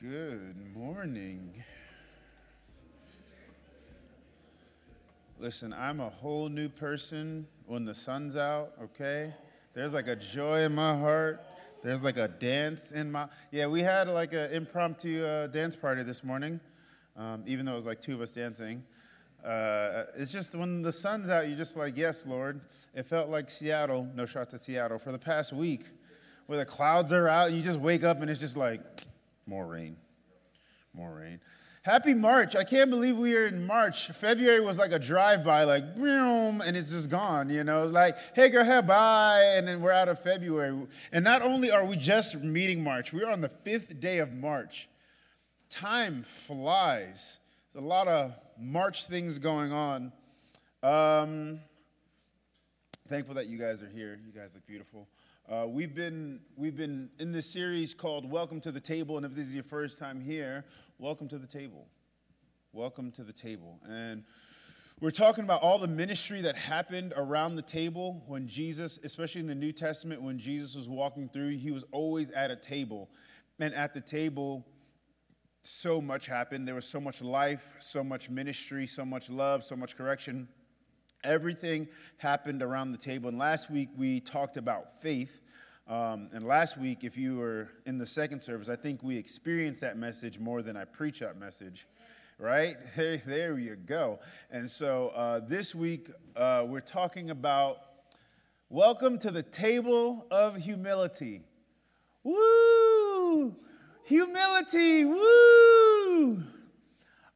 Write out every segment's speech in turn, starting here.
Good morning. Listen, I'm a whole new person when the sun's out, okay? There's like a joy in my heart. There's like a dance in my. Yeah, we had like an impromptu uh, dance party this morning, um, even though it was like two of us dancing. Uh, it's just when the sun's out, you're just like, yes, Lord. It felt like Seattle, no shots at Seattle, for the past week, where the clouds are out, and you just wake up and it's just like, more rain, more rain. Happy March. I can't believe we are in March. February was like a drive by, like, boom, and it's just gone, you know? It's like, hey, girl, hey, bye, and then we're out of February. And not only are we just meeting March, we're on the fifth day of March. Time flies. There's a lot of March things going on. Um, thankful that you guys are here. You guys look beautiful. Uh, we've been we've been in this series called "Welcome to the Table," and if this is your first time here, welcome to the table. Welcome to the table, and we're talking about all the ministry that happened around the table when Jesus, especially in the New Testament, when Jesus was walking through, he was always at a table, and at the table, so much happened. There was so much life, so much ministry, so much love, so much correction. Everything happened around the table. And last week we talked about faith. Um, and last week, if you were in the second service, I think we experienced that message more than I preach that message, right? Hey, there you go. And so uh, this week uh, we're talking about welcome to the table of humility. Woo! Humility, woo!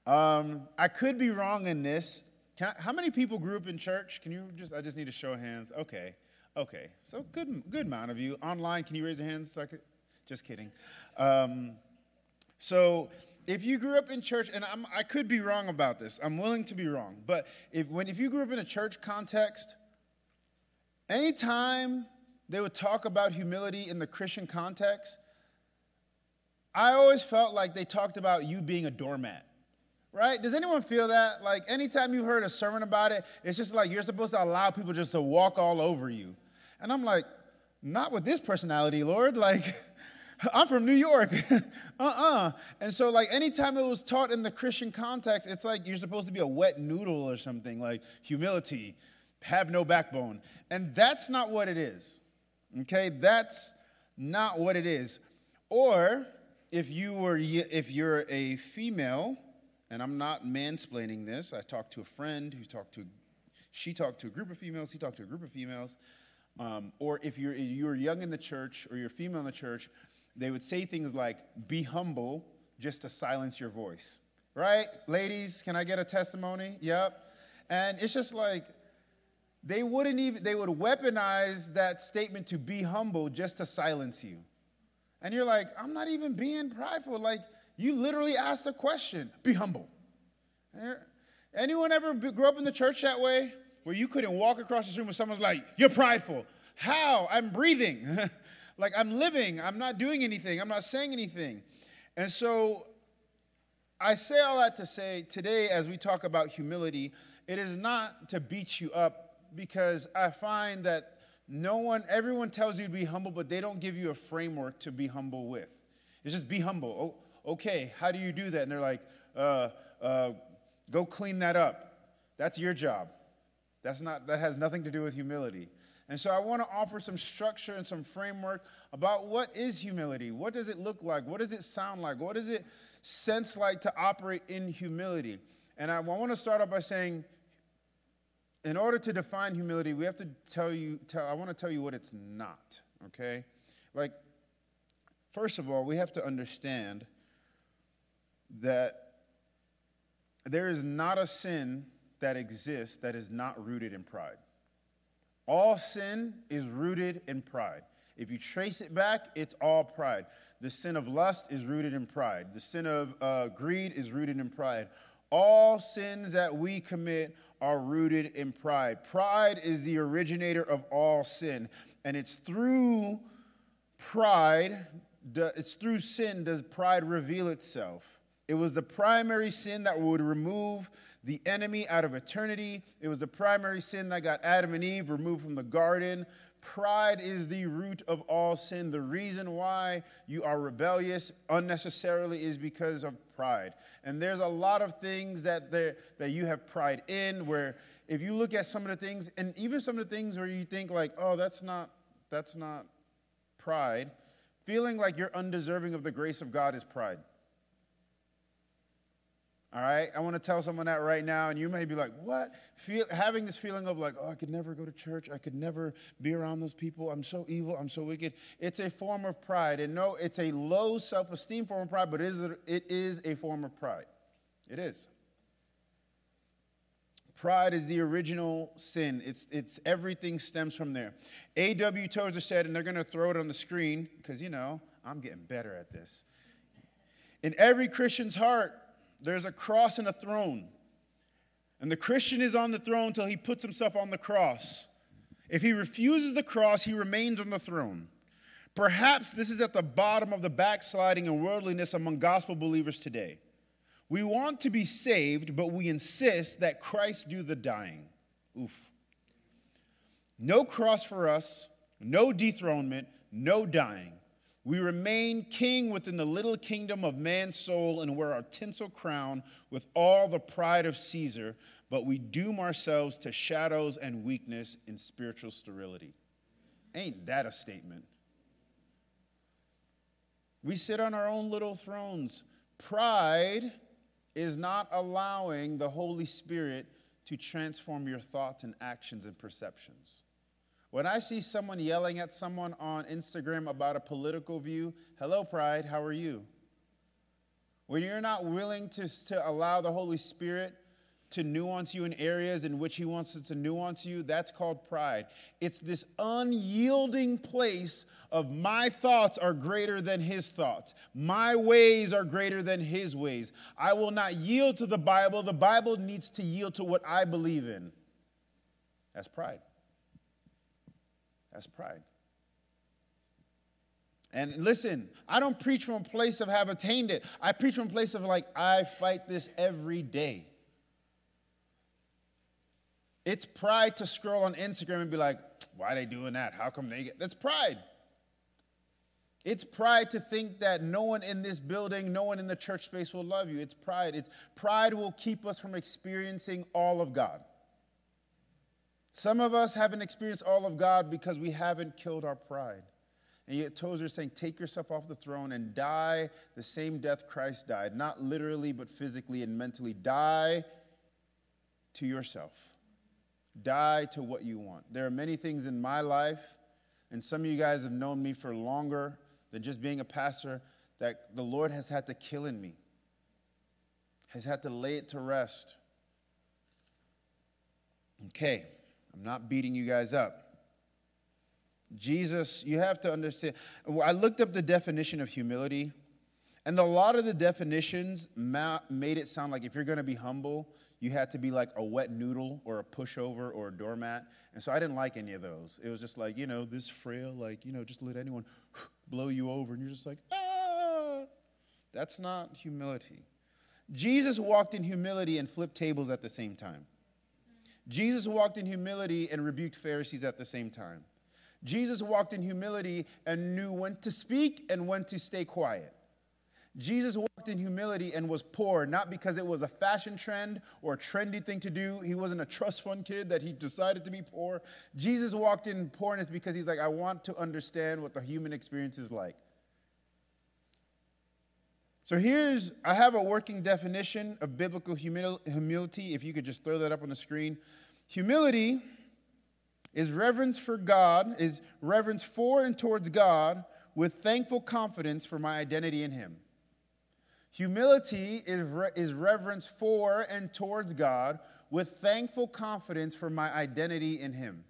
Um, I could be wrong in this. I, how many people grew up in church? Can you just, I just need to show hands. Okay, okay. So good, good amount of you. Online, can you raise your hands so I could, just kidding. Um, so if you grew up in church, and I'm, i could be wrong about this, I'm willing to be wrong, but if, when, if you grew up in a church context, anytime they would talk about humility in the Christian context, I always felt like they talked about you being a doormat right? Does anyone feel that? Like anytime you heard a sermon about it, it's just like you're supposed to allow people just to walk all over you. And I'm like, not with this personality, Lord. Like, I'm from New York. uh-uh. And so, like, anytime it was taught in the Christian context, it's like you're supposed to be a wet noodle or something, like humility, have no backbone. And that's not what it is. Okay? That's not what it is. Or if you were if you're a female and I'm not mansplaining this. I talked to a friend who talked to, she talked to a group of females, he talked to a group of females. Um, or if you're, you're young in the church or you're female in the church, they would say things like, be humble just to silence your voice. Right? Ladies, can I get a testimony? Yep. And it's just like, they wouldn't even, they would weaponize that statement to be humble just to silence you. And you're like, I'm not even being prideful. Like, you literally asked a question be humble. Eh? Anyone ever grew up in the church that way? Where you couldn't walk across the room and someone's like, You're prideful. How? I'm breathing. like I'm living. I'm not doing anything. I'm not saying anything. And so I say all that to say today, as we talk about humility, it is not to beat you up because I find that no one, everyone tells you to be humble, but they don't give you a framework to be humble with. It's just be humble. Oh, okay, how do you do that? And they're like, uh, uh, go clean that up. That's your job. That's not, that has nothing to do with humility. And so I want to offer some structure and some framework about what is humility? What does it look like? What does it sound like? What does it sense like to operate in humility? And I want to start off by saying, in order to define humility, we have to tell you, tell, I want to tell you what it's not, okay? Like, first of all, we have to understand that there is not a sin that exists that is not rooted in pride. All sin is rooted in pride. If you trace it back, it's all pride. The sin of lust is rooted in pride. The sin of uh, greed is rooted in pride. All sins that we commit are rooted in pride. Pride is the originator of all sin. And it's through pride, it's through sin does pride reveal itself. It was the primary sin that would remove the enemy out of eternity. It was the primary sin that got Adam and Eve removed from the garden. pride is the root of all sin. The reason why you are rebellious unnecessarily is because of pride. And there's a lot of things that there, that you have pride in where if you look at some of the things and even some of the things where you think like, "Oh, that's not that's not pride." Feeling like you're undeserving of the grace of God is pride. All right, I want to tell someone that right now, and you may be like, "What?" Feel, having this feeling of like, "Oh, I could never go to church. I could never be around those people. I'm so evil. I'm so wicked." It's a form of pride, and no, it's a low self-esteem form of pride, but it is a, it is a form of pride. It is. Pride is the original sin. It's it's everything stems from there. A.W. Tozer said, and they're going to throw it on the screen because you know I'm getting better at this. In every Christian's heart there's a cross and a throne. And the Christian is on the throne until he puts himself on the cross. If he refuses the cross, he remains on the throne. Perhaps this is at the bottom of the backsliding and worldliness among gospel believers today. We want to be saved, but we insist that Christ do the dying. Oof. No cross for us, no dethronement, no dying. We remain king within the little kingdom of man's soul and wear our tinsel crown with all the pride of Caesar, but we doom ourselves to shadows and weakness in spiritual sterility. Ain't that a statement? We sit on our own little thrones. Pride is not allowing the Holy Spirit to transform your thoughts and actions and perceptions. When I see someone yelling at someone on Instagram about a political view, hello, pride, how are you? When you're not willing to, to allow the Holy Spirit to nuance you in areas in which He wants it to nuance you, that's called pride. It's this unyielding place of my thoughts are greater than His thoughts, my ways are greater than His ways. I will not yield to the Bible. The Bible needs to yield to what I believe in. That's pride. That's pride. And listen, I don't preach from a place of have attained it. I preach from a place of like, I fight this every day. It's pride to scroll on Instagram and be like, why are they doing that? How come they get that's pride. It's pride to think that no one in this building, no one in the church space will love you. It's pride. It's pride will keep us from experiencing all of God. Some of us haven't experienced all of God because we haven't killed our pride. And yet Tozer is saying, take yourself off the throne and die the same death Christ died. Not literally, but physically and mentally. Die to yourself. Die to what you want. There are many things in my life, and some of you guys have known me for longer than just being a pastor, that the Lord has had to kill in me, has had to lay it to rest. Okay. I'm not beating you guys up. Jesus, you have to understand. I looked up the definition of humility, and a lot of the definitions made it sound like if you're going to be humble, you had to be like a wet noodle or a pushover or a doormat. And so I didn't like any of those. It was just like, you know, this frail, like, you know, just let anyone blow you over, and you're just like, ah. That's not humility. Jesus walked in humility and flipped tables at the same time. Jesus walked in humility and rebuked Pharisees at the same time. Jesus walked in humility and knew when to speak and when to stay quiet. Jesus walked in humility and was poor, not because it was a fashion trend or a trendy thing to do. He wasn't a trust fund kid that he decided to be poor. Jesus walked in poorness because he's like, I want to understand what the human experience is like. So here's, I have a working definition of biblical humility. If you could just throw that up on the screen. Humility is reverence for God, is reverence for and towards God with thankful confidence for my identity in Him. Humility is, re- is reverence for and towards God with thankful confidence for my identity in Him.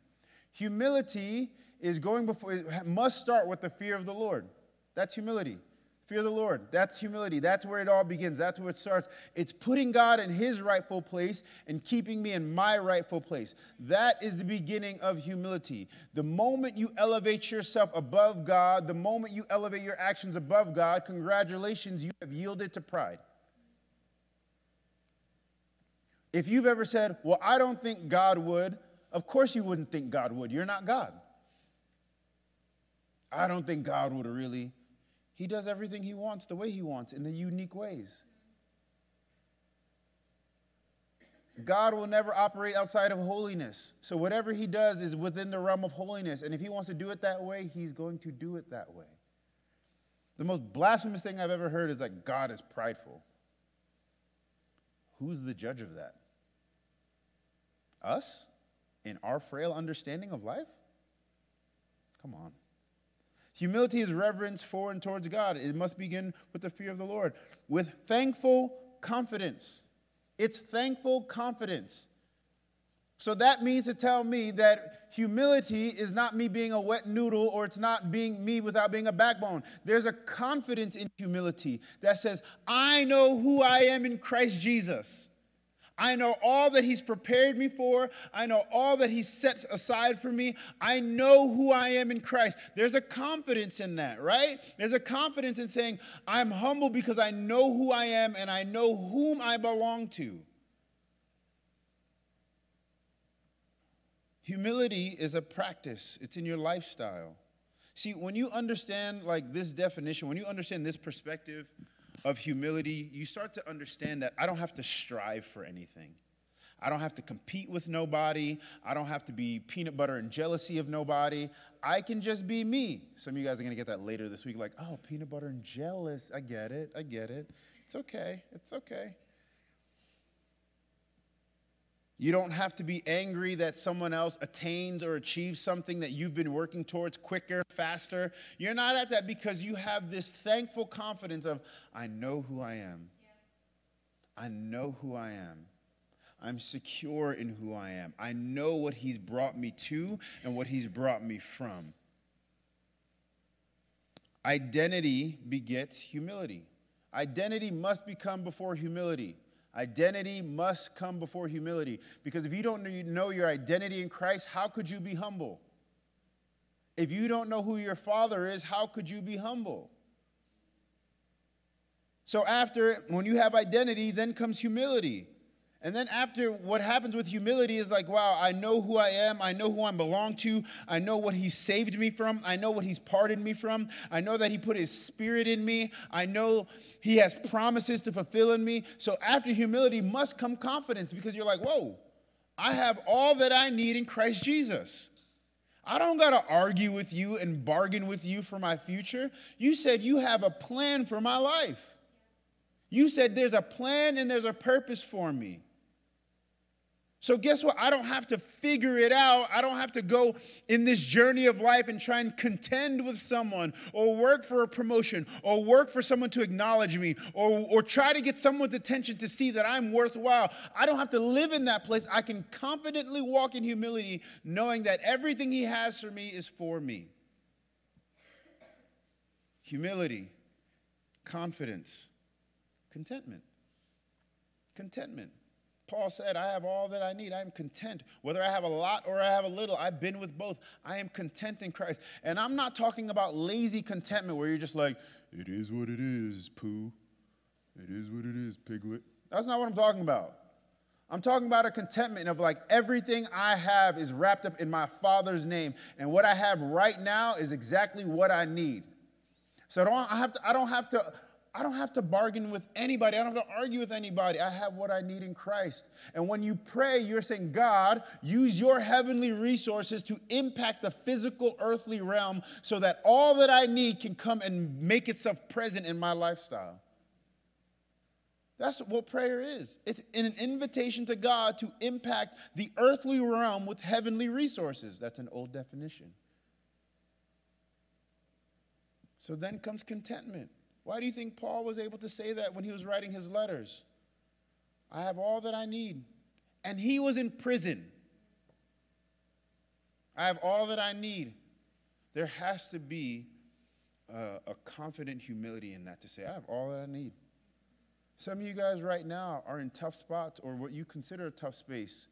Humility is going before, must start with the fear of the Lord. That's humility. Fear the Lord. That's humility. That's where it all begins. That's where it starts. It's putting God in his rightful place and keeping me in my rightful place. That is the beginning of humility. The moment you elevate yourself above God, the moment you elevate your actions above God, congratulations, you have yielded to pride. If you've ever said, Well, I don't think God would, of course you wouldn't think God would. You're not God. I don't think God would really. He does everything he wants the way he wants in the unique ways. God will never operate outside of holiness. So whatever he does is within the realm of holiness. And if he wants to do it that way, he's going to do it that way. The most blasphemous thing I've ever heard is that God is prideful. Who's the judge of that? Us? In our frail understanding of life? Come on. Humility is reverence for and towards God. It must begin with the fear of the Lord, with thankful confidence. It's thankful confidence. So that means to tell me that humility is not me being a wet noodle or it's not being me without being a backbone. There's a confidence in humility that says, I know who I am in Christ Jesus. I know all that He's prepared me for. I know all that He sets aside for me. I know who I am in Christ. There's a confidence in that, right? There's a confidence in saying, I'm humble because I know who I am and I know whom I belong to. Humility is a practice, it's in your lifestyle. See, when you understand like this definition, when you understand this perspective of humility, you start to understand that I don't have to strive for anything. I don't have to compete with nobody. I don't have to be peanut butter and jealousy of nobody. I can just be me. Some of you guys are going to get that later this week like, oh, peanut butter and jealous. I get it. I get it. It's okay. It's okay. You don't have to be angry that someone else attains or achieves something that you've been working towards quicker, faster. You're not at that because you have this thankful confidence of, I know who I am. I know who I am. I'm secure in who I am. I know what He's brought me to and what He's brought me from. Identity begets humility. Identity must become before humility. Identity must come before humility. Because if you don't know your identity in Christ, how could you be humble? If you don't know who your father is, how could you be humble? So, after, when you have identity, then comes humility. And then after what happens with humility is like, wow, I know who I am. I know who I belong to. I know what he saved me from. I know what he's pardoned me from. I know that he put his spirit in me. I know he has promises to fulfill in me. So after humility must come confidence because you're like, whoa, I have all that I need in Christ Jesus. I don't got to argue with you and bargain with you for my future. You said you have a plan for my life. You said there's a plan and there's a purpose for me. So, guess what? I don't have to figure it out. I don't have to go in this journey of life and try and contend with someone or work for a promotion or work for someone to acknowledge me or, or try to get someone's attention to see that I'm worthwhile. I don't have to live in that place. I can confidently walk in humility, knowing that everything He has for me is for me. Humility, confidence, contentment. Contentment. Paul said, I have all that I need. I am content. Whether I have a lot or I have a little, I've been with both. I am content in Christ. And I'm not talking about lazy contentment where you're just like, it is what it is, poo. It is what it is, piglet. That's not what I'm talking about. I'm talking about a contentment of like everything I have is wrapped up in my Father's name. And what I have right now is exactly what I need. So I don't, I have to, I don't have to I don't have to bargain with anybody. I don't have to argue with anybody. I have what I need in Christ. And when you pray, you're saying, God, use your heavenly resources to impact the physical, earthly realm so that all that I need can come and make itself present in my lifestyle. That's what prayer is. It's an invitation to God to impact the earthly realm with heavenly resources. That's an old definition. So then comes contentment. Why do you think Paul was able to say that when he was writing his letters? I have all that I need. And he was in prison. I have all that I need. There has to be a, a, confident humility in that to say, I have all that I need. Some of you guys right now are in tough spots or what you consider a tough space.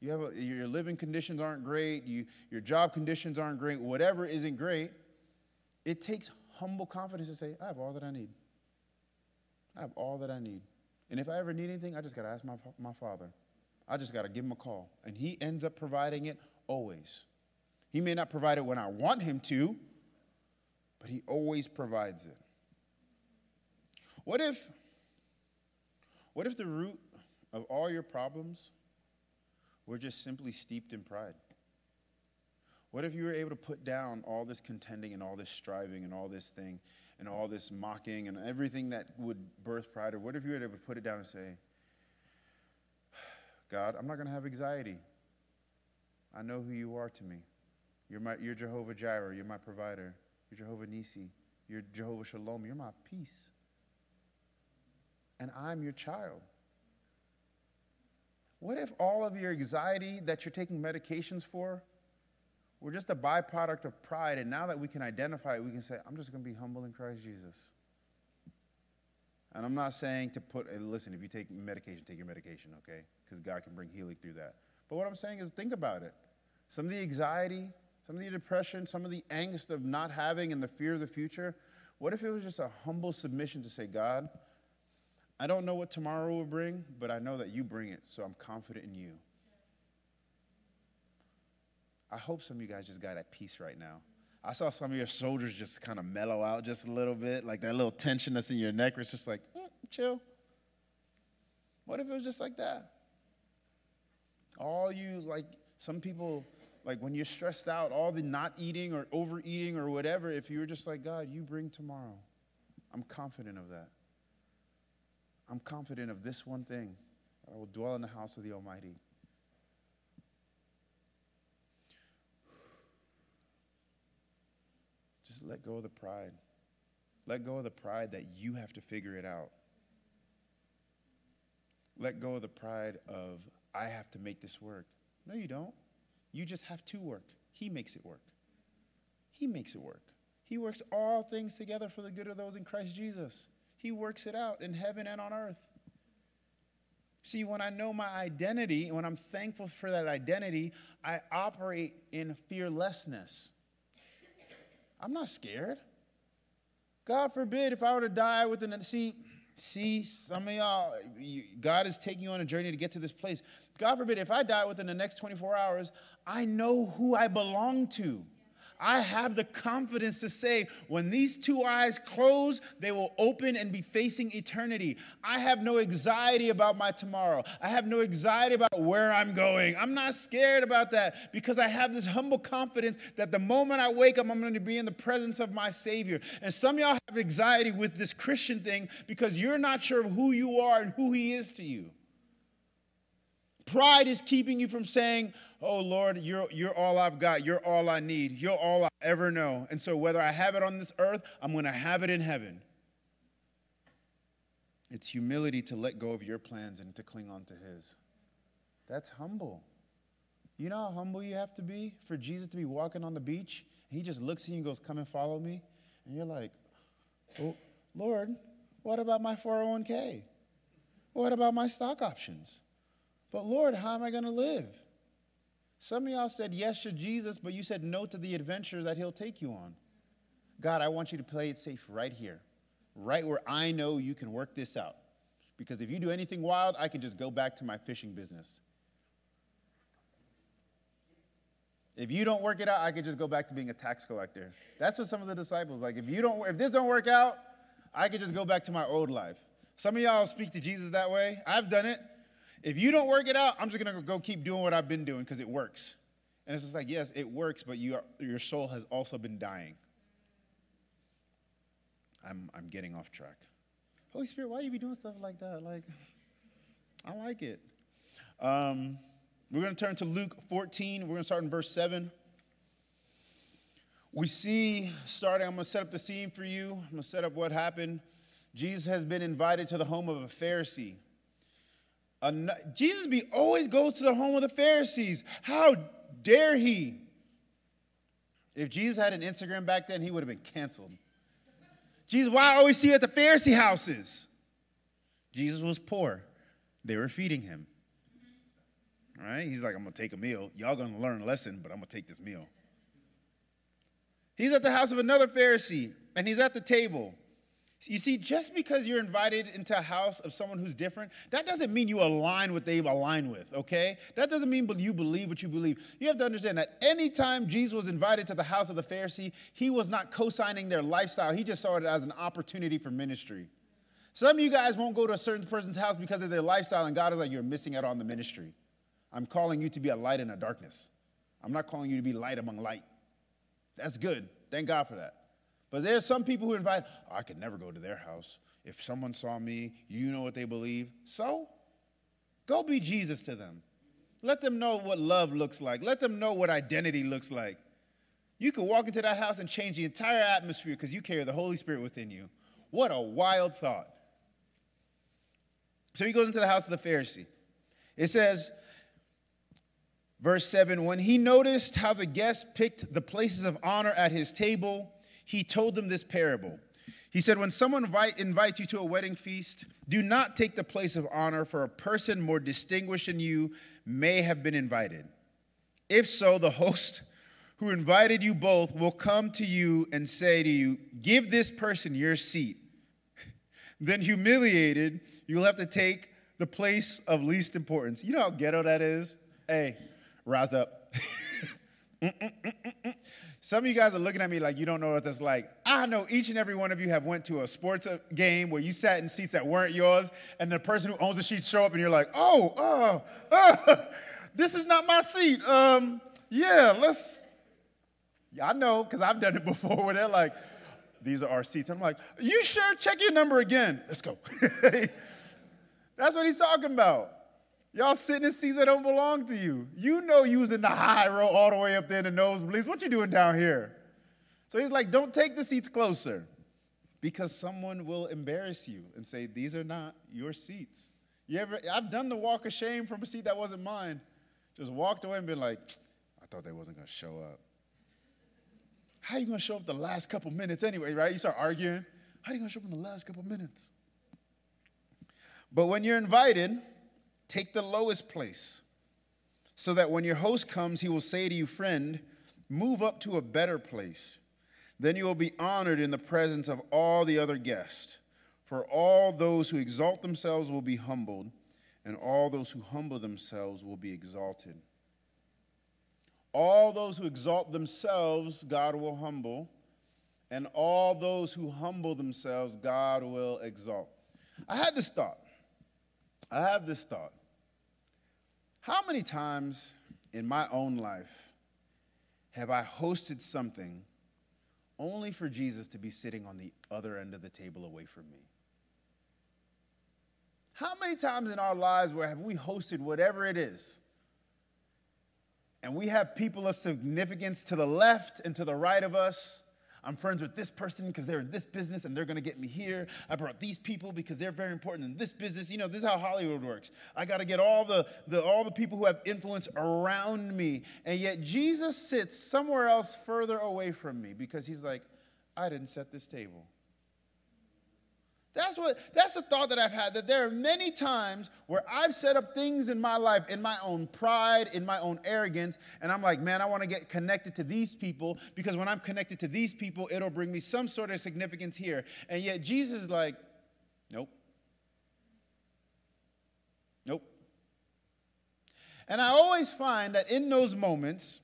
You have a, your living conditions aren't great, you, your job conditions aren't great, whatever isn't great. It takes humble confidence to say, I have all that I need. I have all that I need. And if I ever need anything, I just got to ask my, my father. I just got to give him a call. And he ends up providing it always. He may not provide it when I want him to, but He always provides it. What if, what if the root of all your problems were just simply steeped in pride? What if you were able to put down all this contending and all this striving and all this thing and all this mocking and everything that would birth pride? Or what if you were able to put it down and say, God, I'm not going to have anxiety. I know who you are to me. You're, my, you're Jehovah Jireh. You're my provider. You're Jehovah Nisi. You're Jehovah Shalom. You're my peace. And I'm your child. What if all of your anxiety that you're taking medications for were just a byproduct of pride, and now that we can identify it, we can say, I'm just going to be humble in Christ Jesus. And I'm not saying to put, listen, if you take medication, take your medication, okay? Because God can bring healing through that. But what I'm saying is think about it. Some of the anxiety, some of the depression, some of the angst of not having and the fear of the future, what if it was just a humble submission to say, God, I don't know what tomorrow will bring, but I know that you bring it, so I'm confident in you. I hope some of you guys just got at peace right now. I saw some of your shoulders just kind of mellow out just a little bit, like that little tension that's in your neck it's just like, mm, chill. What if it was just like that? All you, like, some people, like when you're stressed out, all the not eating or overeating or whatever, if you were just like, God, you bring tomorrow. I'm confident of that. I'm confident of this one thing I will dwell in the house of the Almighty. Let go of the pride. Let go of the pride that you have to figure it out. Let go of the pride of, I have to make this work. No, you don't. You just have to work. He makes it work. He makes it work. He works all things together for the good of those in Christ Jesus. He works it out in heaven and on earth. See, when I know my identity, when I'm thankful for that identity, I operate in fearlessness. I'm not scared. God forbid if I were to die within, see, see, some of y'all, you, God is taking you on a journey to get to this place. God forbid if I die within the next 24 hours, I know who I belong to. I have the confidence to say, when these two eyes close, they will open and be facing eternity. I have no anxiety about my tomorrow. I have no anxiety about where I'm going. I'm not scared about that because I have this humble confidence that the moment I wake up, I'm going to be in the presence of my Savior. And some y'all have anxiety with this Christian thing because you're not sure of who you are and who He is to you. Pride is keeping you from saying, Oh Lord, you're, you're all I've got. You're all I need. You're all I ever know. And so whether I have it on this earth, I'm going to have it in heaven. It's humility to let go of your plans and to cling on to His. That's humble. You know how humble you have to be for Jesus to be walking on the beach? He just looks at you and goes, Come and follow me. And you're like, Oh, Lord, what about my 401k? What about my stock options? But Lord, how am I going to live? Some of y'all said yes to Jesus, but you said no to the adventure that he'll take you on. God, I want you to play it safe right here, right where I know you can work this out. Because if you do anything wild, I can just go back to my fishing business. If you don't work it out, I could just go back to being a tax collector. That's what some of the disciples like. If you don't, if this don't work out, I could just go back to my old life. Some of y'all speak to Jesus that way. I've done it. If you don't work it out, I'm just going to go keep doing what I've been doing because it works. And it's just like, yes, it works, but you are, your soul has also been dying. I'm, I'm getting off track. Holy Spirit, why are you be doing stuff like that? Like, I like it. Um, we're going to turn to Luke 14. We're going to start in verse 7. We see, starting, I'm going to set up the scene for you. I'm going to set up what happened. Jesus has been invited to the home of a Pharisee. Jesus be always goes to the home of the Pharisees. How dare he? If Jesus had an Instagram back then, he would have been canceled. Jesus, why always see you at the Pharisee houses? Jesus was poor. They were feeding him. Right? He's like, I'm gonna take a meal. Y'all gonna learn a lesson, but I'm gonna take this meal. He's at the house of another Pharisee, and he's at the table. You see, just because you're invited into a house of someone who's different, that doesn't mean you align what they align with, okay? That doesn't mean you believe what you believe. You have to understand that anytime Jesus was invited to the house of the Pharisee, he was not co signing their lifestyle, he just saw it as an opportunity for ministry. Some of you guys won't go to a certain person's house because of their lifestyle, and God is like, you're missing out on the ministry. I'm calling you to be a light in a darkness. I'm not calling you to be light among light. That's good. Thank God for that. But there's some people who invite, oh, I could never go to their house. If someone saw me, you know what they believe. So, go be Jesus to them. Let them know what love looks like. Let them know what identity looks like. You could walk into that house and change the entire atmosphere because you carry the Holy Spirit within you. What a wild thought. So he goes into the house of the Pharisee. It says, verse 7 When he noticed how the guests picked the places of honor at his table, he told them this parable. He said, When someone invite, invites you to a wedding feast, do not take the place of honor, for a person more distinguished than you may have been invited. If so, the host who invited you both will come to you and say to you, Give this person your seat. then, humiliated, you'll have to take the place of least importance. You know how ghetto that is? Hey, rise up. Some of you guys are looking at me like you don't know what that's like. I know each and every one of you have went to a sports game where you sat in seats that weren't yours, and the person who owns the seat show up, and you're like, oh, oh, oh this is not my seat. Um, yeah, let's. Yeah, I know because I've done it before where they're like, these are our seats. I'm like, you sure? Check your number again. Let's go. That's what he's talking about. Y'all sitting in seats that don't belong to you. You know you was in the high row all the way up there in the nosebleeds. What you doing down here? So he's like, don't take the seats closer because someone will embarrass you and say, these are not your seats. You ever, I've done the walk of shame from a seat that wasn't mine. Just walked away and been like, I thought they wasn't gonna show up. How are you gonna show up the last couple minutes anyway, right? You start arguing. How are you gonna show up in the last couple minutes? But when you're invited, Take the lowest place, so that when your host comes, he will say to you, Friend, move up to a better place. Then you will be honored in the presence of all the other guests. For all those who exalt themselves will be humbled, and all those who humble themselves will be exalted. All those who exalt themselves, God will humble, and all those who humble themselves, God will exalt. I had this thought. I have this thought. How many times in my own life have I hosted something only for Jesus to be sitting on the other end of the table away from me? How many times in our lives where have we hosted whatever it is? And we have people of significance to the left and to the right of us I'm friends with this person because they're in this business and they're going to get me here. I brought these people because they're very important in this business. You know, this is how Hollywood works. I got to get all the, the all the people who have influence around me. And yet Jesus sits somewhere else further away from me because he's like, I didn't set this table. That's what that's the thought that I've had that there are many times where I've set up things in my life in my own pride, in my own arrogance, and I'm like, man, I want to get connected to these people because when I'm connected to these people, it'll bring me some sort of significance here. And yet Jesus is like, nope. Nope. And I always find that in those moments,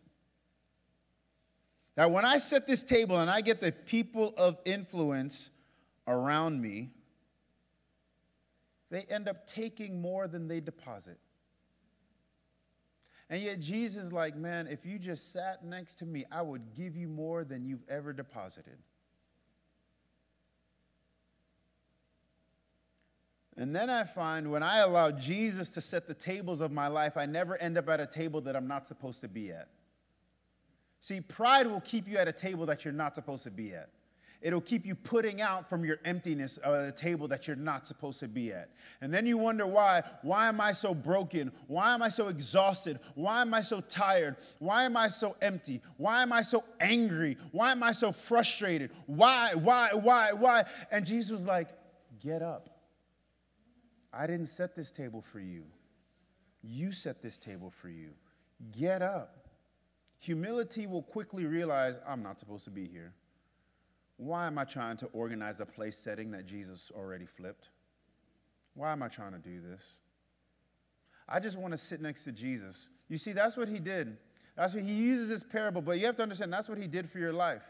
that when I set this table and I get the people of influence around me, they end up taking more than they deposit. And yet Jesus is like, man, if you just sat next to me, I would give you more than you've ever deposited. And then I find when I allow Jesus to set the tables of my life, I never end up at a table that I'm not supposed to be at. See, pride will keep you at a table that you're not supposed to be at. It'll keep you putting out from your emptiness at a table that you're not supposed to be at. And then you wonder why. Why am I so broken? Why am I so exhausted? Why am I so tired? Why am I so empty? Why am I so angry? Why am I so frustrated? Why, why, why, why? And Jesus was like, Get up. I didn't set this table for you. You set this table for you. Get up. Humility will quickly realize, I'm not supposed to be here. Why am I trying to organize a place setting that Jesus already flipped? Why am I trying to do this? I just want to sit next to Jesus. You see, that's what he did. That's what he uses this parable, but you have to understand that's what he did for your life.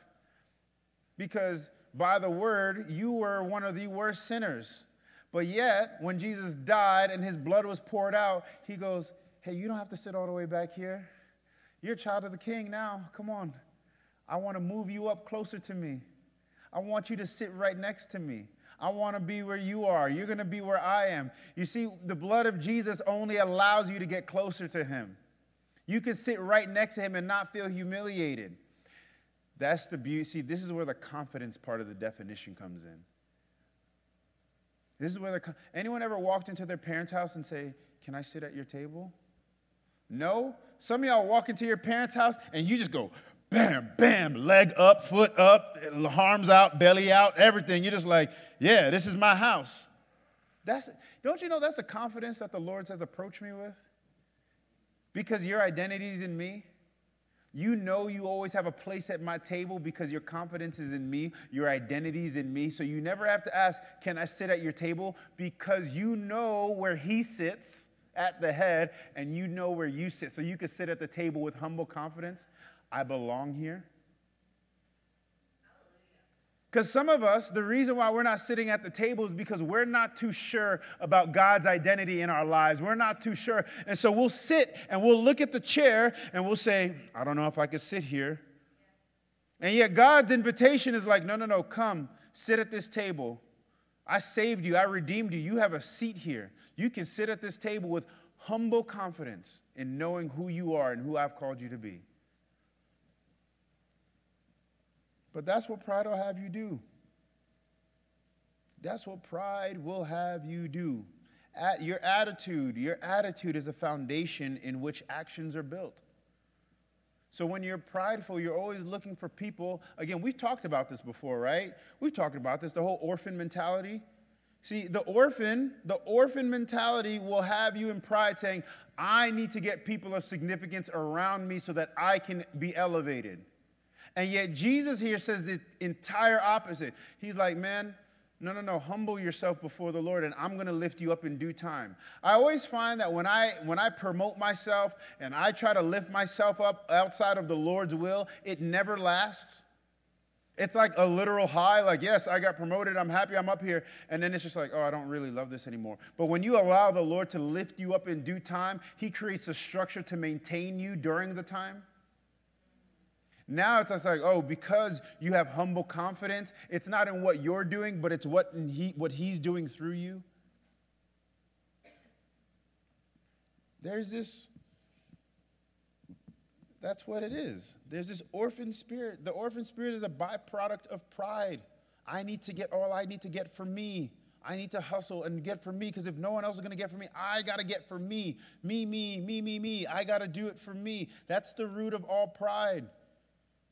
Because by the word, you were one of the worst sinners. But yet, when Jesus died and his blood was poured out, he goes, Hey, you don't have to sit all the way back here. You're a child of the king now. Come on. I want to move you up closer to me. I want you to sit right next to me. I want to be where you are. You're going to be where I am. You see, the blood of Jesus only allows you to get closer to him. You can sit right next to him and not feel humiliated. That's the beauty. See, this is where the confidence part of the definition comes in. This is where the anyone ever walked into their parents' house and say, "Can I sit at your table?" No. Some of y'all walk into your parents' house and you just go, bam, bam, leg up, foot up, arms out, belly out, everything. You're just like, yeah, this is my house. That's, don't you know that's the confidence that the Lord says, approach me with? Because your identity is in me. You know you always have a place at my table because your confidence is in me, your identity is in me. So you never have to ask, Can I sit at your table? Because you know where he sits at the head and you know where you sit. So you can sit at the table with humble confidence. I belong here. Because some of us, the reason why we're not sitting at the table is because we're not too sure about God's identity in our lives. We're not too sure. And so we'll sit and we'll look at the chair and we'll say, I don't know if I could sit here. And yet God's invitation is like, no, no, no, come, sit at this table. I saved you, I redeemed you. You have a seat here. You can sit at this table with humble confidence in knowing who you are and who I've called you to be. But that's what pride will have you do. That's what pride will have you do. At your attitude, your attitude is a foundation in which actions are built. So when you're prideful, you're always looking for people. Again, we've talked about this before, right? We've talked about this, the whole orphan mentality. See, the orphan, the orphan mentality will have you in pride saying, I need to get people of significance around me so that I can be elevated. And yet Jesus here says the entire opposite. He's like, man, no, no, no, humble yourself before the Lord and I'm going to lift you up in due time. I always find that when I when I promote myself and I try to lift myself up outside of the Lord's will, it never lasts. It's like a literal high, like, yes, I got promoted, I'm happy, I'm up here. And then it's just like, oh, I don't really love this anymore. But when you allow the Lord to lift you up in due time, He creates a structure to maintain you during the time. Now it's like, oh, because you have humble confidence, it's not in what you're doing, but it's what, he, what he's doing through you. There's this, that's what it is. There's this orphan spirit. The orphan spirit is a byproduct of pride. I need to get all I need to get for me. I need to hustle and get for me because if no one else is going to get for me, I got to get for me. Me, me, me, me, me. I got to do it for me. That's the root of all pride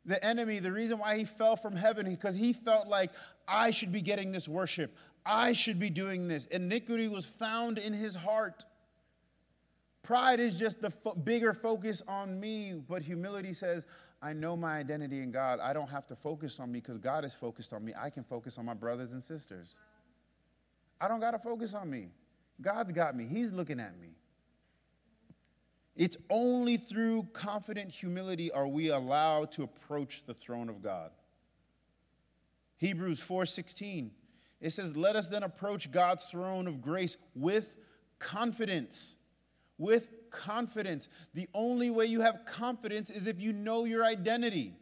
the enemy, the reason why he fell from heaven, because he felt like, I should be getting this worship. I should be doing this. Iniquity was found in his heart. Pride is just the fo- bigger focus on me, but humility says, I know my identity in God. I don't have to focus on me because God is focused on me. I can focus on my brothers and sisters. I don't got to focus on me. God's got me, He's looking at me. It's only through confident humility are we allowed to approach the throne of God. Hebrews 4:16 it says let us then approach God's throne of grace with confidence. With confidence. The only way you have confidence is if you know your identity.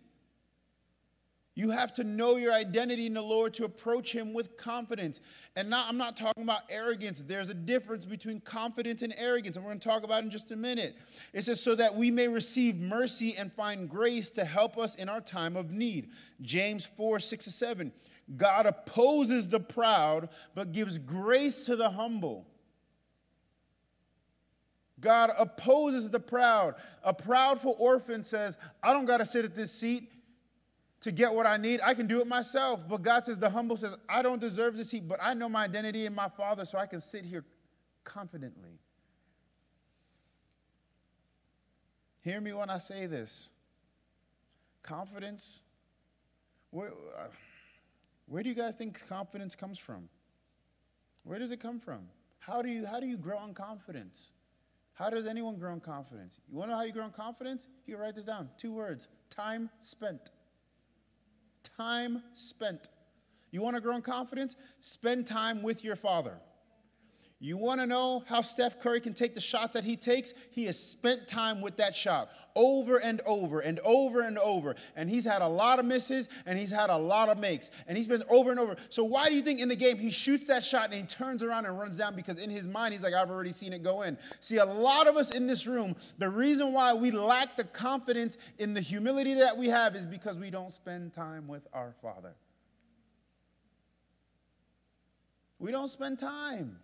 You have to know your identity in the Lord to approach Him with confidence. And not, I'm not talking about arrogance. There's a difference between confidence and arrogance, and we're going to talk about in just a minute. It says, so that we may receive mercy and find grace to help us in our time of need. James 4 6 to 7. God opposes the proud, but gives grace to the humble. God opposes the proud. A proudful orphan says, I don't got to sit at this seat to get what I need. I can do it myself. But God says, the humble says, I don't deserve this but I know my identity in my Father, so I can sit here confidently. Hear me when I say this. Confidence, uh, Where do you guys think confidence comes from? Where does it come from? How do you, how do you grow in confidence? How does anyone grow in confidence? You want to know how you grow in confidence? You write this down. Two words time spent. Time spent. You want to grow in confidence? Spend time with your father. You want to know how Steph Curry can take the shots that he takes? He has spent time with that shot over and over and over and over. And he's had a lot of misses and he's had a lot of makes. And he's been over and over. So, why do you think in the game he shoots that shot and he turns around and runs down? Because in his mind, he's like, I've already seen it go in. See, a lot of us in this room, the reason why we lack the confidence in the humility that we have is because we don't spend time with our Father. We don't spend time.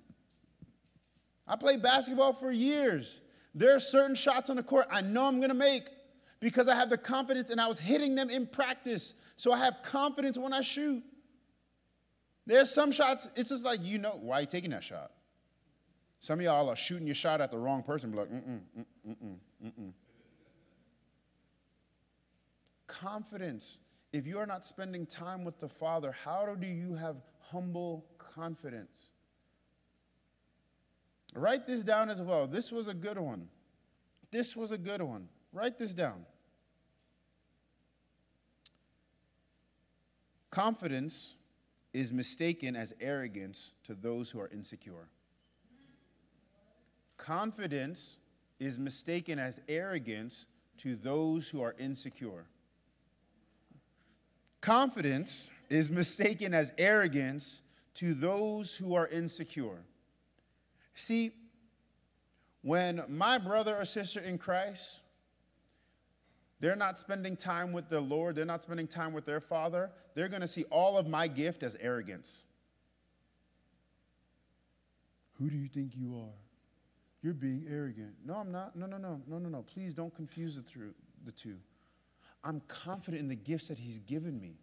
I played basketball for years. There are certain shots on the court I know I'm going to make because I have the confidence and I was hitting them in practice. So I have confidence when I shoot. There's some shots, it's just like, you know, why are you taking that shot? Some of y'all are shooting your shot at the wrong person, like, mm-mm, mm-mm, mm-mm. Confidence. If you are not spending time with the Father, how do you have humble confidence? Write this down as well. This was a good one. This was a good one. Write this down. Confidence is mistaken as arrogance to those who are insecure. Confidence is mistaken as arrogance to those who are insecure. Confidence is mistaken as arrogance to those who are insecure. See, when my brother or sister in Christ, they're not spending time with the Lord, they're not spending time with their Father, they're going to see all of my gift as arrogance. Who do you think you are? You're being arrogant. No, I'm not. No, no, no, no, no, no. Please don't confuse the, the two. I'm confident in the gifts that He's given me.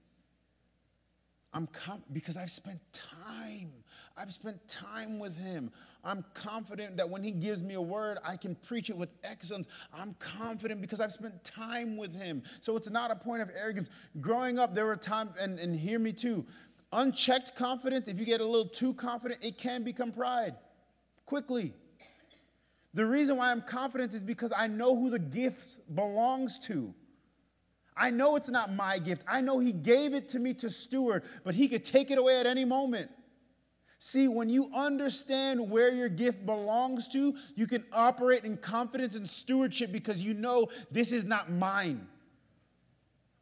I'm com- because I've spent time. I've spent time with him. I'm confident that when he gives me a word, I can preach it with excellence. I'm confident because I've spent time with him. So it's not a point of arrogance. Growing up, there were times, and, and hear me too, unchecked confidence, if you get a little too confident, it can become pride quickly. The reason why I'm confident is because I know who the gift belongs to. I know it's not my gift. I know He gave it to me to steward, but He could take it away at any moment. See, when you understand where your gift belongs to, you can operate in confidence and stewardship because you know this is not mine.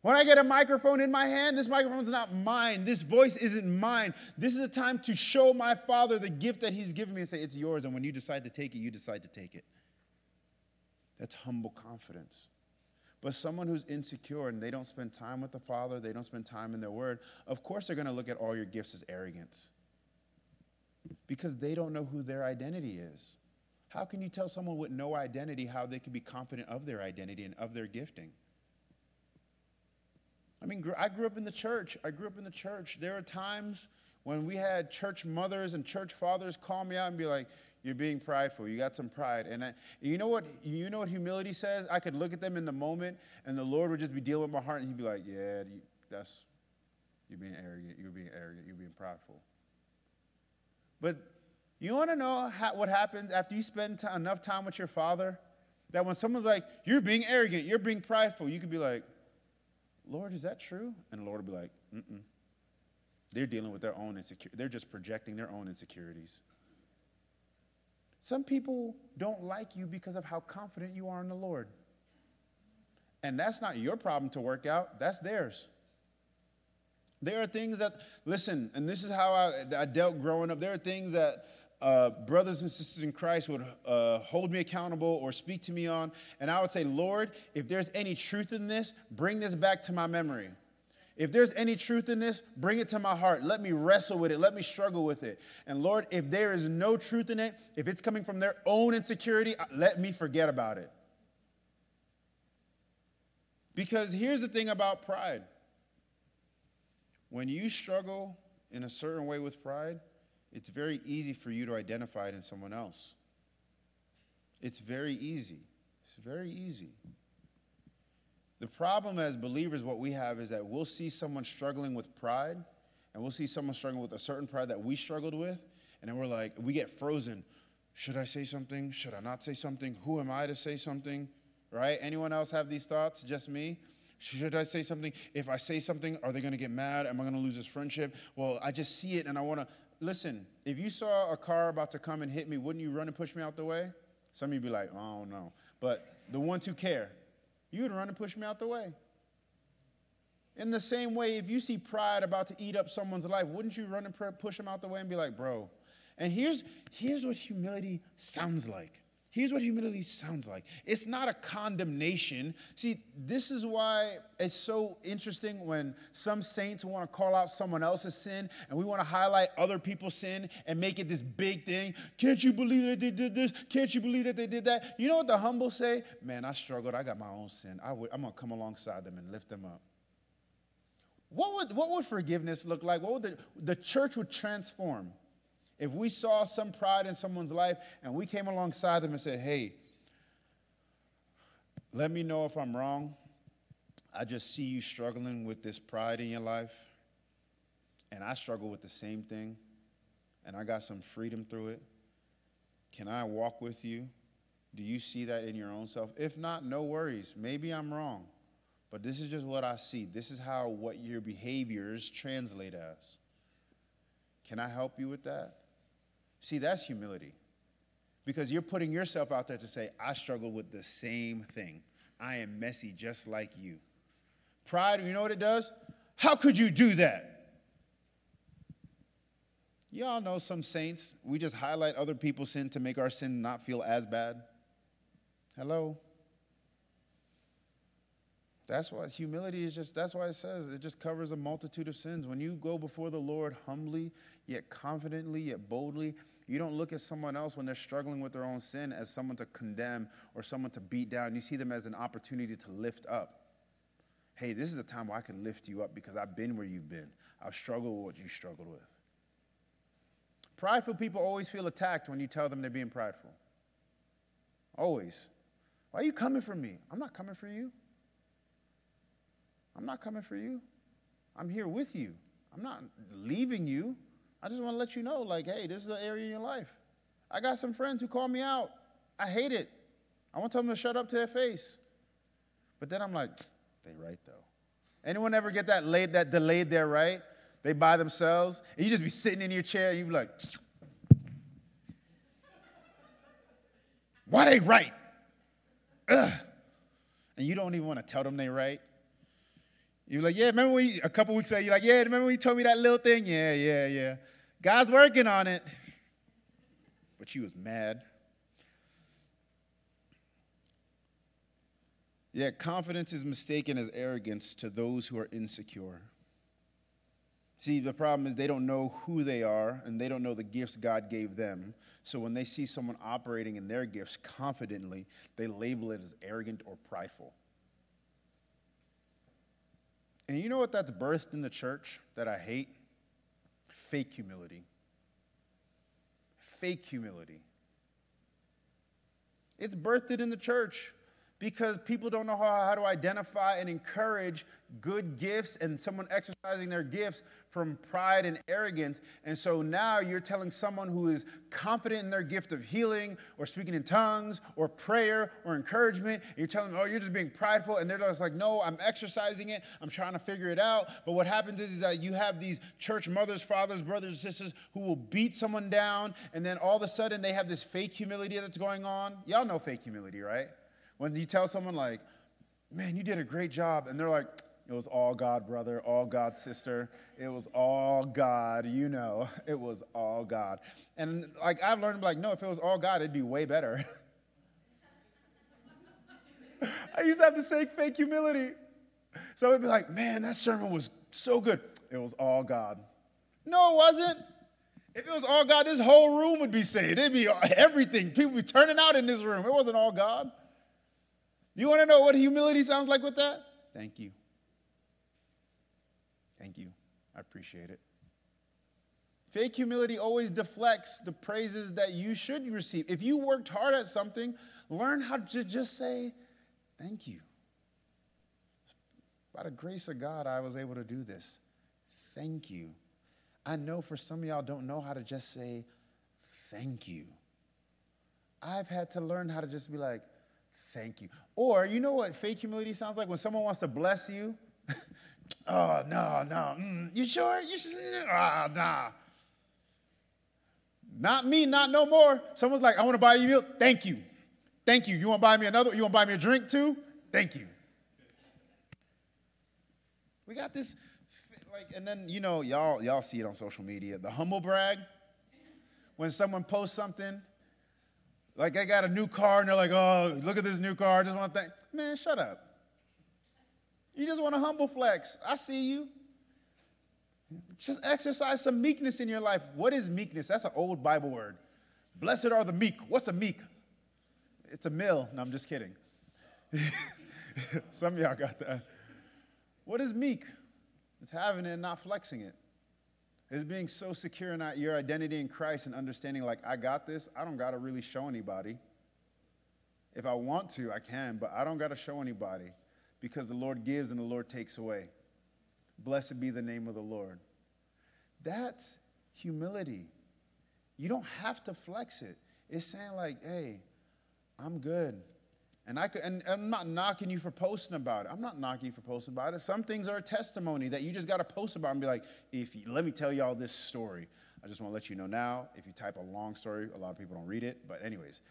When I get a microphone in my hand, this microphone is not mine. This voice isn't mine. This is a time to show my Father the gift that He's given me and say, It's yours. And when you decide to take it, you decide to take it. That's humble confidence. But someone who's insecure and they don't spend time with the Father, they don't spend time in their word, of course they're going to look at all your gifts as arrogance because they don't know who their identity is. How can you tell someone with no identity how they can be confident of their identity and of their gifting? I mean, I grew up in the church. I grew up in the church. There were times when we had church mothers and church fathers call me out and be like, you're being prideful. You got some pride. And I, you know what? You know what humility says? I could look at them in the moment, and the Lord would just be dealing with my heart, and He'd be like, "Yeah, that's you're being arrogant. You're being arrogant. You're being prideful." But you want to know how, what happens after you spend t- enough time with your Father? That when someone's like, "You're being arrogant. You're being prideful," you could be like, "Lord, is that true?" And the Lord would be like, "Mm-mm." They're dealing with their own insecurity. They're just projecting their own insecurities. Some people don't like you because of how confident you are in the Lord. And that's not your problem to work out, that's theirs. There are things that, listen, and this is how I, I dealt growing up. There are things that uh, brothers and sisters in Christ would uh, hold me accountable or speak to me on. And I would say, Lord, if there's any truth in this, bring this back to my memory. If there's any truth in this, bring it to my heart. Let me wrestle with it. Let me struggle with it. And Lord, if there is no truth in it, if it's coming from their own insecurity, uh, let me forget about it. Because here's the thing about pride when you struggle in a certain way with pride, it's very easy for you to identify it in someone else. It's very easy. It's very easy. The problem as believers, what we have is that we'll see someone struggling with pride and we'll see someone struggling with a certain pride that we struggled with, and then we're like, we get frozen. Should I say something? Should I not say something? Who am I to say something? Right? Anyone else have these thoughts? Just me? Should I say something? If I say something, are they going to get mad? Am I going to lose this friendship? Well, I just see it and I want to. Listen, if you saw a car about to come and hit me, wouldn't you run and push me out the way? Some of you be like, oh, don't know. But the ones who care, you would run and push me out the way. In the same way, if you see pride about to eat up someone's life, wouldn't you run and push them out the way and be like, bro? And here's, here's what humility sounds like Here's what humility sounds like it's not a condemnation. See, this is why it's so interesting when some saints want to call out someone else's sin and we want to highlight other people's sin and make it this big thing. Can't you believe that they did this? Can't you believe that they did that? You know what the humble say? Man, I struggled. I got my own sin. I would, I'm going to come alongside them and lift them up. What would, what would forgiveness look like? What would the, the church would transform if we saw some pride in someone's life and we came alongside them and said, hey, let me know if I'm wrong. I just see you struggling with this pride in your life, and I struggle with the same thing, and I got some freedom through it. Can I walk with you? Do you see that in your own self? If not, no worries. Maybe I'm wrong, but this is just what I see. This is how what your behaviors translate as. Can I help you with that? See, that's humility. Because you're putting yourself out there to say, I struggle with the same thing. I am messy just like you. Pride, you know what it does? How could you do that? Y'all know some saints, we just highlight other people's sin to make our sin not feel as bad. Hello? That's why humility is just, that's why it says it just covers a multitude of sins. When you go before the Lord humbly, yet confidently, yet boldly, you don't look at someone else when they're struggling with their own sin as someone to condemn or someone to beat down. You see them as an opportunity to lift up. Hey, this is a time where I can lift you up because I've been where you've been. I've struggled with what you struggled with. Prideful people always feel attacked when you tell them they're being prideful. Always. Why are you coming for me? I'm not coming for you. I'm not coming for you. I'm here with you. I'm not leaving you. I just want to let you know, like, hey, this is an area in your life. I got some friends who call me out. I hate it. I want to tell them to shut up to their face. But then I'm like, they right though. Anyone ever get that late, that delayed their right? They by themselves, and you just be sitting in your chair, and you be like, why they right? Ugh. And you don't even want to tell them they right. You're like, yeah, remember when a couple weeks ago, you're like, yeah, remember when you told me that little thing? Yeah, yeah, yeah. God's working on it. But she was mad. Yet confidence is mistaken as arrogance to those who are insecure. See, the problem is they don't know who they are and they don't know the gifts God gave them. So when they see someone operating in their gifts confidently, they label it as arrogant or prideful. And you know what that's birthed in the church that I hate? Fake humility. Fake humility. It's birthed in the church because people don't know how, how to identify and encourage good gifts and someone exercising their gifts from pride and arrogance. And so now you're telling someone who is confident in their gift of healing or speaking in tongues or prayer or encouragement, you're telling them, oh, you're just being prideful. And they're just like, no, I'm exercising it. I'm trying to figure it out. But what happens is, is that you have these church mothers, fathers, brothers, sisters who will beat someone down. And then all of a sudden they have this fake humility that's going on. Y'all know fake humility, right? When you tell someone, like, man, you did a great job. And they're like, it was all God, brother, all God, sister. It was all God, you know. It was all God. And like I've learned, like, no, if it was all God, it'd be way better. I used to have to say fake humility. So it'd be like, man, that sermon was so good. It was all God. No, it wasn't. If it was all God, this whole room would be saved. It'd be everything. People would be turning out in this room. It wasn't all God. You want to know what humility sounds like with that? Thank you. Thank you. I appreciate it. Fake humility always deflects the praises that you should receive. If you worked hard at something, learn how to just say, Thank you. By the grace of God, I was able to do this. Thank you. I know for some of y'all don't know how to just say thank you. I've had to learn how to just be like, thank you. Or you know what fake humility sounds like? When someone wants to bless you, oh, no, no. Mm, you sure? You should. Ah, oh, nah. Not me, not no more. Someone's like, I want to buy you a meal. Thank you. Thank you. You want to buy me another? You want to buy me a drink too? Thank you. We got this, like, and then you know, y'all, y'all see it on social media. The humble brag. When someone posts something, like I got a new car, and they're like, "Oh, look at this new car." I just want to thank. Man, shut up. You just want to humble flex. I see you. Just exercise some meekness in your life. What is meekness? That's an old Bible word. Blessed are the meek. What's a meek? It's a mill. No, I'm just kidding. some of y'all got that. What is meek? It's having it and not flexing it. It's being so secure in your identity in Christ and understanding, like, I got this. I don't got to really show anybody. If I want to, I can, but I don't got to show anybody because the Lord gives and the Lord takes away. Blessed be the name of the Lord. That's humility. You don't have to flex it. It's saying, like, hey, I'm good. And, I could, and I'm not knocking you for posting about it. I'm not knocking you for posting about it. Some things are a testimony that you just got to post about and be like, if you, let me tell y'all this story. I just want to let you know now. If you type a long story, a lot of people don't read it. But, anyways,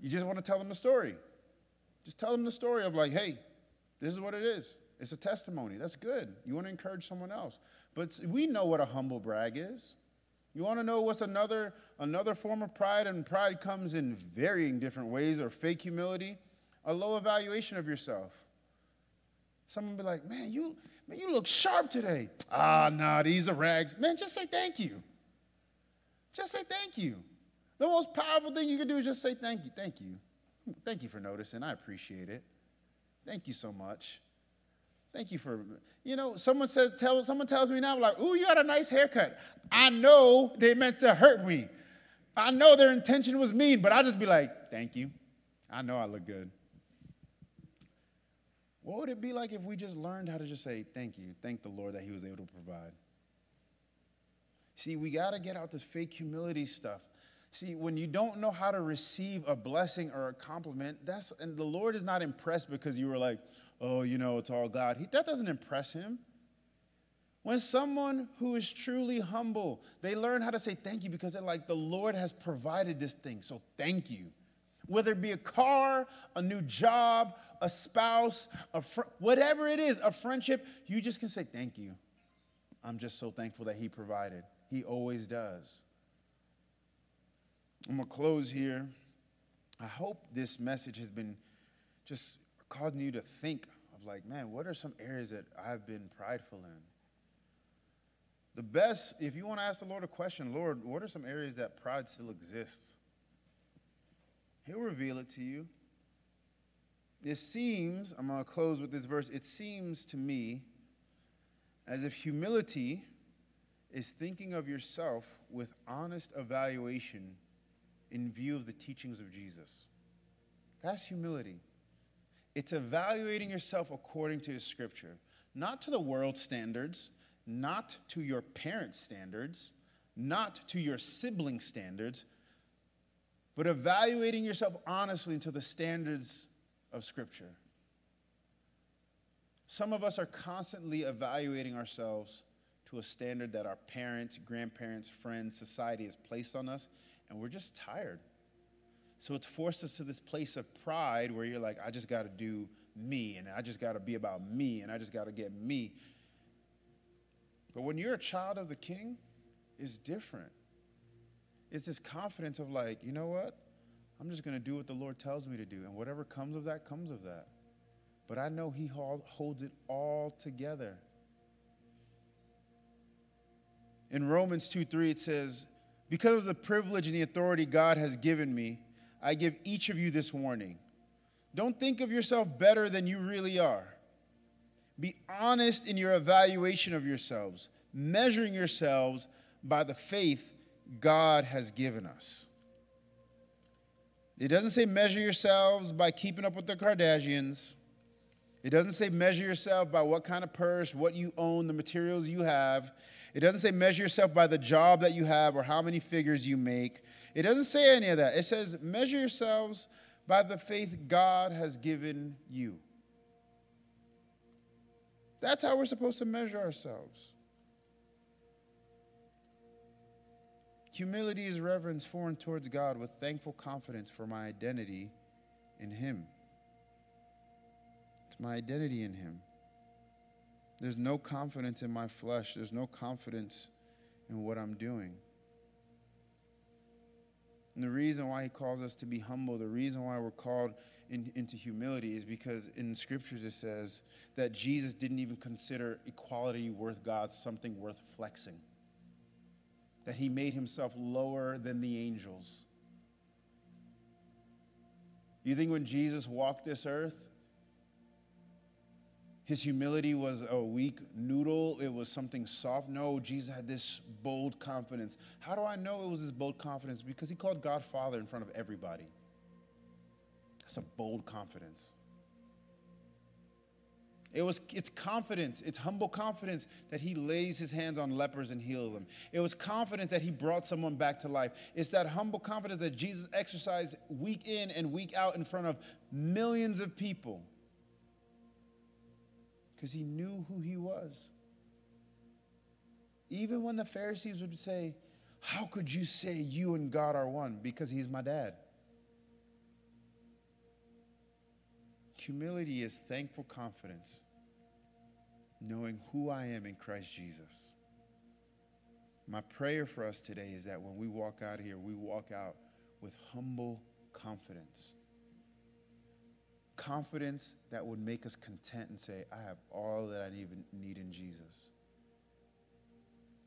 you just want to tell them the story. Just tell them the story of, like, hey, this is what it is. It's a testimony. That's good. You want to encourage someone else. But we know what a humble brag is. You want to know what's another another form of pride, and pride comes in varying different ways, or fake humility, a low evaluation of yourself. Someone be like, "Man, you man, you look sharp today." Ah, nah, these are rags. Man, just say thank you. Just say thank you. The most powerful thing you can do is just say thank you. Thank you. Thank you for noticing. I appreciate it. Thank you so much. Thank you for, you know, someone says, tell, someone tells me now, like, ooh, you had a nice haircut. I know they meant to hurt me. I know their intention was mean, but I'll just be like, thank you. I know I look good. What would it be like if we just learned how to just say thank you, thank the Lord that He was able to provide? See, we got to get out this fake humility stuff. See, when you don't know how to receive a blessing or a compliment, that's and the Lord is not impressed because you were like, oh, you know, it's all God. He, that doesn't impress him. When someone who is truly humble, they learn how to say thank you because they're like, the Lord has provided this thing, so thank you. Whether it be a car, a new job, a spouse, a fr- whatever it is, a friendship, you just can say thank you. I'm just so thankful that He provided. He always does. I'm going to close here. I hope this message has been just causing you to think of like, man, what are some areas that I've been prideful in? The best, if you want to ask the Lord a question, Lord, what are some areas that pride still exists? He'll reveal it to you. It seems, I'm going to close with this verse, it seems to me as if humility is thinking of yourself with honest evaluation in view of the teachings of Jesus. That's humility. It's evaluating yourself according to his scripture, not to the world standards, not to your parents' standards, not to your sibling standards, but evaluating yourself honestly into the standards of scripture. Some of us are constantly evaluating ourselves to a standard that our parents, grandparents, friends, society has placed on us, and we're just tired. So it's forced us to this place of pride where you're like, I just got to do me, and I just got to be about me, and I just got to get me. But when you're a child of the king, it's different. It's this confidence of like, you know what? I'm just going to do what the Lord tells me to do, and whatever comes of that, comes of that. But I know He holds it all together. In Romans 2 3, it says, Because of the privilege and the authority God has given me, I give each of you this warning. Don't think of yourself better than you really are. Be honest in your evaluation of yourselves, measuring yourselves by the faith God has given us. It doesn't say measure yourselves by keeping up with the Kardashians. It doesn't say measure yourself by what kind of purse, what you own, the materials you have. It doesn't say measure yourself by the job that you have or how many figures you make. It doesn't say any of that. It says measure yourselves by the faith God has given you. That's how we're supposed to measure ourselves. Humility is reverence for and towards God with thankful confidence for my identity in Him. It's my identity in Him. There's no confidence in my flesh, there's no confidence in what I'm doing. And the reason why He calls us to be humble, the reason why we're called in, into humility is because in scriptures it says that Jesus didn't even consider equality worth God something worth flexing that he made himself lower than the angels. You think when Jesus walked this earth, his humility was a weak noodle, it was something soft? No, Jesus had this bold confidence. How do I know it was this bold confidence? Because he called God Father in front of everybody. That's a bold confidence. It was it's confidence, it's humble confidence that he lays his hands on lepers and heals them. It was confidence that he brought someone back to life. It's that humble confidence that Jesus exercised week in and week out in front of millions of people. Because he knew who he was. Even when the Pharisees would say, How could you say you and God are one? Because he's my dad. Humility is thankful confidence, knowing who I am in Christ Jesus. My prayer for us today is that when we walk out here, we walk out with humble confidence. Confidence that would make us content and say, I have all that I need in Jesus.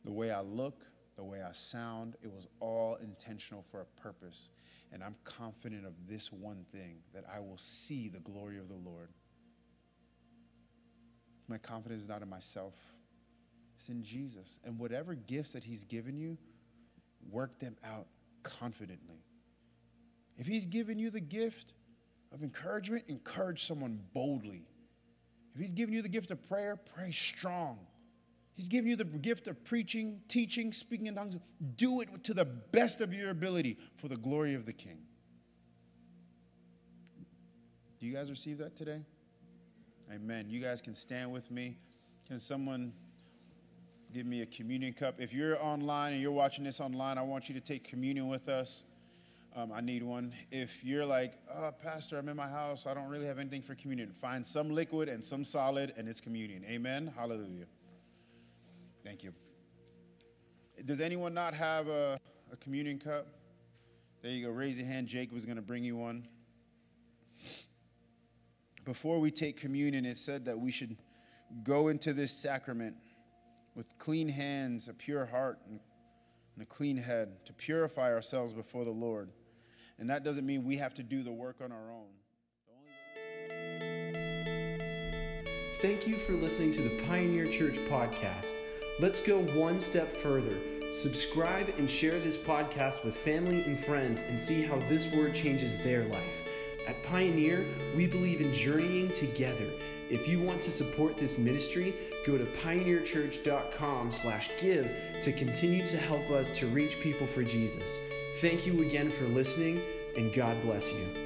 The way I look, the way I sound, it was all intentional for a purpose. And I'm confident of this one thing that I will see the glory of the Lord. My confidence is not in myself, it's in Jesus. And whatever gifts that He's given you, work them out confidently. If He's given you the gift of encouragement, encourage someone boldly. If He's given you the gift of prayer, pray strong. He's given you the gift of preaching, teaching, speaking in tongues. Do it to the best of your ability for the glory of the King. Do you guys receive that today? Amen. You guys can stand with me. Can someone give me a communion cup? If you're online and you're watching this online, I want you to take communion with us. Um, I need one. If you're like, oh, Pastor, I'm in my house, I don't really have anything for communion, find some liquid and some solid, and it's communion. Amen. Hallelujah. Thank you. Does anyone not have a, a communion cup? There you go. Raise your hand. Jake was going to bring you one. Before we take communion, it said that we should go into this sacrament with clean hands, a pure heart, and a clean head to purify ourselves before the Lord. And that doesn't mean we have to do the work on our own. Thank you for listening to the Pioneer Church podcast. Let's go one step further. Subscribe and share this podcast with family and friends and see how this word changes their life. At Pioneer, we believe in journeying together. If you want to support this ministry, go to pioneerchurch.com/give to continue to help us to reach people for Jesus. Thank you again for listening and God bless you.